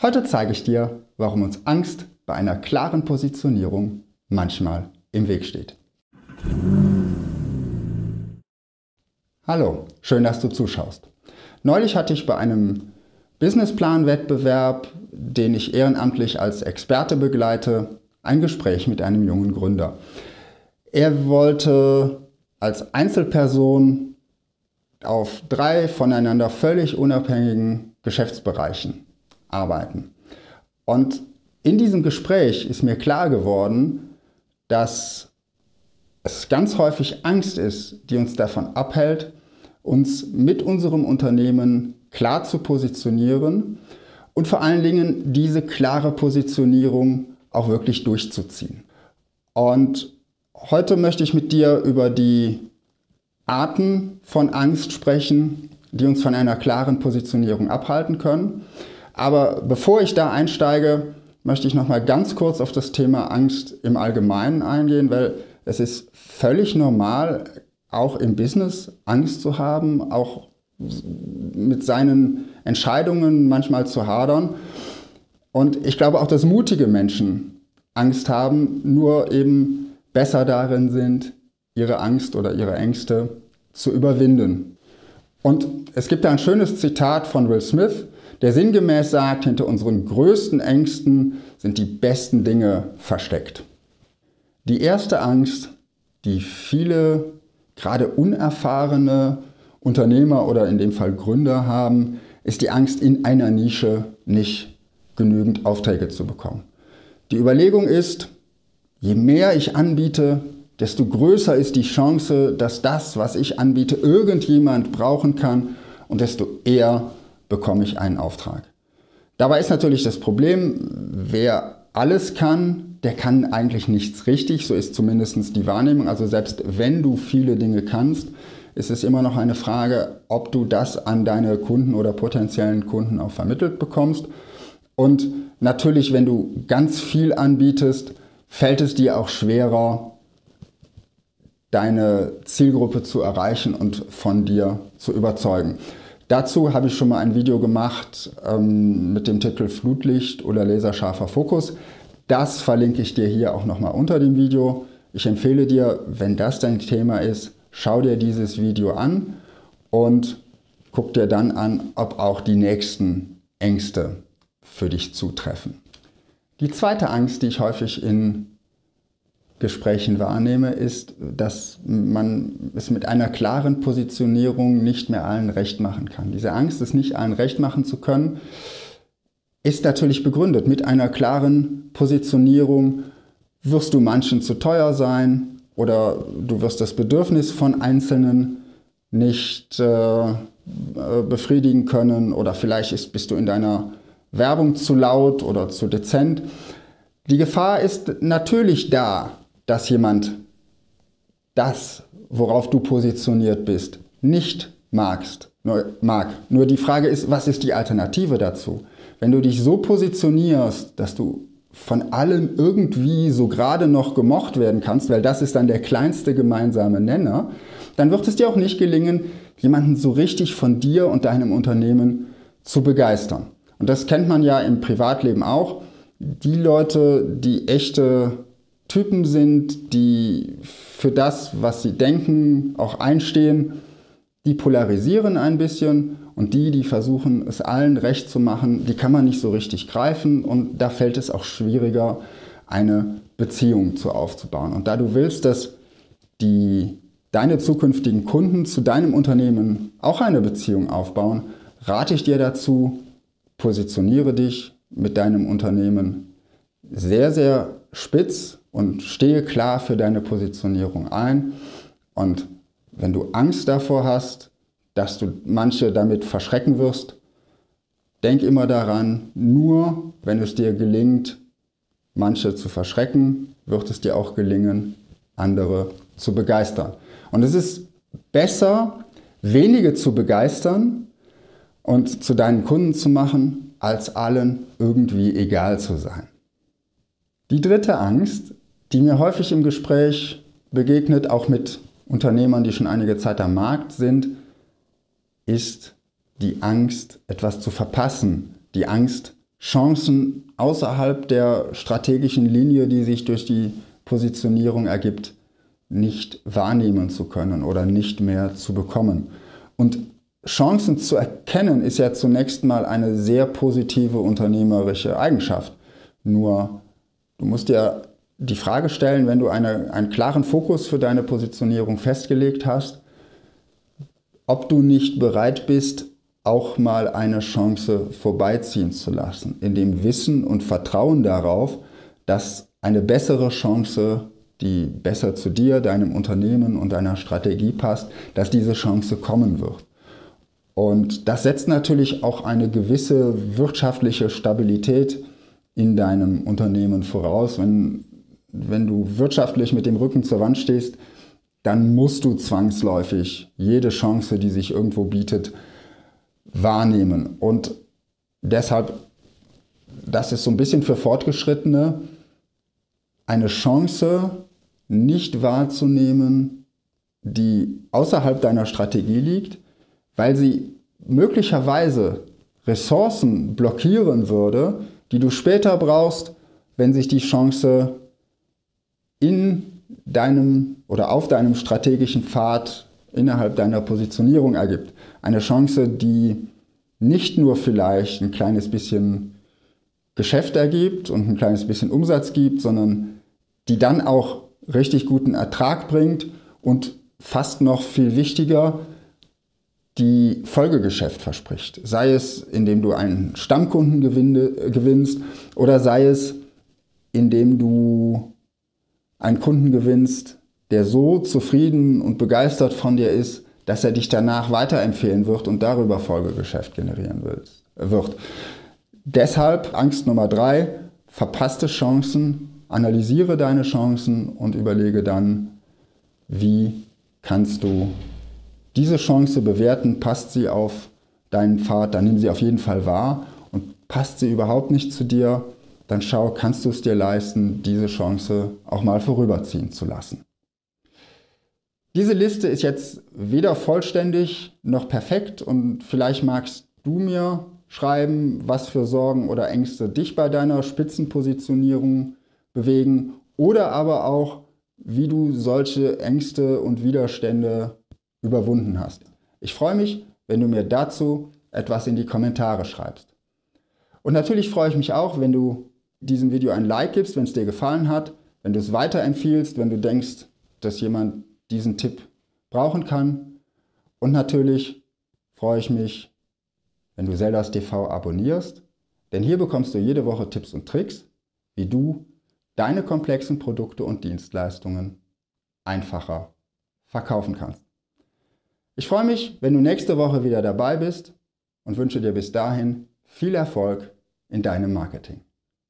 Heute zeige ich dir, warum uns Angst bei einer klaren Positionierung manchmal im Weg steht. Hallo, schön, dass du zuschaust. Neulich hatte ich bei einem Businessplan-Wettbewerb, den ich ehrenamtlich als Experte begleite, ein Gespräch mit einem jungen Gründer. Er wollte als Einzelperson auf drei voneinander völlig unabhängigen Geschäftsbereichen arbeiten. Und in diesem Gespräch ist mir klar geworden, dass es ganz häufig Angst ist, die uns davon abhält, uns mit unserem Unternehmen klar zu positionieren und vor allen Dingen diese klare Positionierung auch wirklich durchzuziehen. Und heute möchte ich mit dir über die Arten von Angst sprechen, die uns von einer klaren Positionierung abhalten können. Aber bevor ich da einsteige, möchte ich noch mal ganz kurz auf das Thema Angst im Allgemeinen eingehen, weil es ist völlig normal, auch im Business Angst zu haben, auch mit seinen Entscheidungen manchmal zu hadern. Und ich glaube auch, dass mutige Menschen Angst haben, nur eben besser darin sind, ihre Angst oder ihre Ängste zu überwinden. Und es gibt da ein schönes Zitat von Will Smith, der sinngemäß sagt, hinter unseren größten Ängsten sind die besten Dinge versteckt. Die erste Angst, die viele, gerade unerfahrene Unternehmer oder in dem Fall Gründer haben, ist die Angst, in einer Nische nicht genügend Aufträge zu bekommen. Die Überlegung ist, je mehr ich anbiete, desto größer ist die Chance, dass das, was ich anbiete, irgendjemand brauchen kann und desto eher bekomme ich einen Auftrag. Dabei ist natürlich das Problem, wer alles kann, der kann eigentlich nichts richtig, so ist zumindest die Wahrnehmung. Also selbst wenn du viele Dinge kannst, ist es immer noch eine Frage, ob du das an deine Kunden oder potenziellen Kunden auch vermittelt bekommst. Und natürlich, wenn du ganz viel anbietest, fällt es dir auch schwerer, deine Zielgruppe zu erreichen und von dir zu überzeugen. Dazu habe ich schon mal ein Video gemacht ähm, mit dem Titel Flutlicht oder laserscharfer Fokus. Das verlinke ich dir hier auch nochmal unter dem Video. Ich empfehle dir, wenn das dein Thema ist, schau dir dieses Video an und guck dir dann an, ob auch die nächsten Ängste für dich zutreffen. Die zweite Angst, die ich häufig in Gesprächen wahrnehme, ist, dass man es mit einer klaren Positionierung nicht mehr allen recht machen kann. Diese Angst, es nicht allen recht machen zu können, ist natürlich begründet. Mit einer klaren Positionierung wirst du manchen zu teuer sein oder du wirst das Bedürfnis von Einzelnen nicht äh, befriedigen können oder vielleicht ist, bist du in deiner Werbung zu laut oder zu dezent. Die Gefahr ist natürlich da, dass jemand das, worauf du positioniert bist, nicht magst, nur, mag. Nur die Frage ist, was ist die Alternative dazu? Wenn du dich so positionierst, dass du von allem irgendwie so gerade noch gemocht werden kannst, weil das ist dann der kleinste gemeinsame Nenner, dann wird es dir auch nicht gelingen, jemanden so richtig von dir und deinem Unternehmen zu begeistern. Und das kennt man ja im Privatleben auch. Die Leute, die echte Typen sind, die für das, was sie denken, auch einstehen, die polarisieren ein bisschen und die, die versuchen, es allen recht zu machen, die kann man nicht so richtig greifen und da fällt es auch schwieriger, eine Beziehung zu aufzubauen. Und da du willst, dass die, deine zukünftigen Kunden zu deinem Unternehmen auch eine Beziehung aufbauen, rate ich dir dazu, positioniere dich mit deinem Unternehmen sehr, sehr spitz und stehe klar für deine Positionierung ein. Und wenn du Angst davor hast, dass du manche damit verschrecken wirst, denk immer daran, nur wenn es dir gelingt, manche zu verschrecken, wird es dir auch gelingen, andere zu begeistern. Und es ist besser, wenige zu begeistern und zu deinen Kunden zu machen, als allen irgendwie egal zu sein. Die dritte Angst die mir häufig im Gespräch begegnet, auch mit Unternehmern, die schon einige Zeit am Markt sind, ist die Angst, etwas zu verpassen, die Angst, Chancen außerhalb der strategischen Linie, die sich durch die Positionierung ergibt, nicht wahrnehmen zu können oder nicht mehr zu bekommen. Und Chancen zu erkennen ist ja zunächst mal eine sehr positive unternehmerische Eigenschaft. Nur du musst dir die Frage stellen, wenn du eine, einen klaren Fokus für deine Positionierung festgelegt hast, ob du nicht bereit bist, auch mal eine Chance vorbeiziehen zu lassen, in dem Wissen und Vertrauen darauf, dass eine bessere Chance, die besser zu dir, deinem Unternehmen und deiner Strategie passt, dass diese Chance kommen wird. Und das setzt natürlich auch eine gewisse wirtschaftliche Stabilität in deinem Unternehmen voraus. Wenn, wenn du wirtschaftlich mit dem Rücken zur Wand stehst, dann musst du zwangsläufig jede Chance, die sich irgendwo bietet, wahrnehmen. Und deshalb, das ist so ein bisschen für Fortgeschrittene, eine Chance nicht wahrzunehmen, die außerhalb deiner Strategie liegt, weil sie möglicherweise Ressourcen blockieren würde, die du später brauchst, wenn sich die Chance in deinem oder auf deinem strategischen Pfad innerhalb deiner Positionierung ergibt. Eine Chance, die nicht nur vielleicht ein kleines bisschen Geschäft ergibt und ein kleines bisschen Umsatz gibt, sondern die dann auch richtig guten Ertrag bringt und fast noch viel wichtiger, die Folgegeschäft verspricht. Sei es, indem du einen Stammkunden gewinnst oder sei es, indem du einen Kunden gewinnst, der so zufrieden und begeistert von dir ist, dass er dich danach weiterempfehlen wird und darüber Folgegeschäft generieren wird. Deshalb Angst Nummer drei, verpasste Chancen, analysiere deine Chancen und überlege dann, wie kannst du diese Chance bewerten, passt sie auf deinen Pfad, dann nimm sie auf jeden Fall wahr und passt sie überhaupt nicht zu dir, dann schau, kannst du es dir leisten, diese Chance auch mal vorüberziehen zu lassen. Diese Liste ist jetzt weder vollständig noch perfekt und vielleicht magst du mir schreiben, was für Sorgen oder Ängste dich bei deiner Spitzenpositionierung bewegen oder aber auch, wie du solche Ängste und Widerstände überwunden hast. Ich freue mich, wenn du mir dazu etwas in die Kommentare schreibst. Und natürlich freue ich mich auch, wenn du diesem Video ein Like gibst, wenn es dir gefallen hat, wenn du es weiterempfiehlst, wenn du denkst, dass jemand diesen Tipp brauchen kann. Und natürlich freue ich mich, wenn du Zeldas TV abonnierst, denn hier bekommst du jede Woche Tipps und Tricks, wie du deine komplexen Produkte und Dienstleistungen einfacher verkaufen kannst. Ich freue mich, wenn du nächste Woche wieder dabei bist und wünsche dir bis dahin viel Erfolg in deinem Marketing.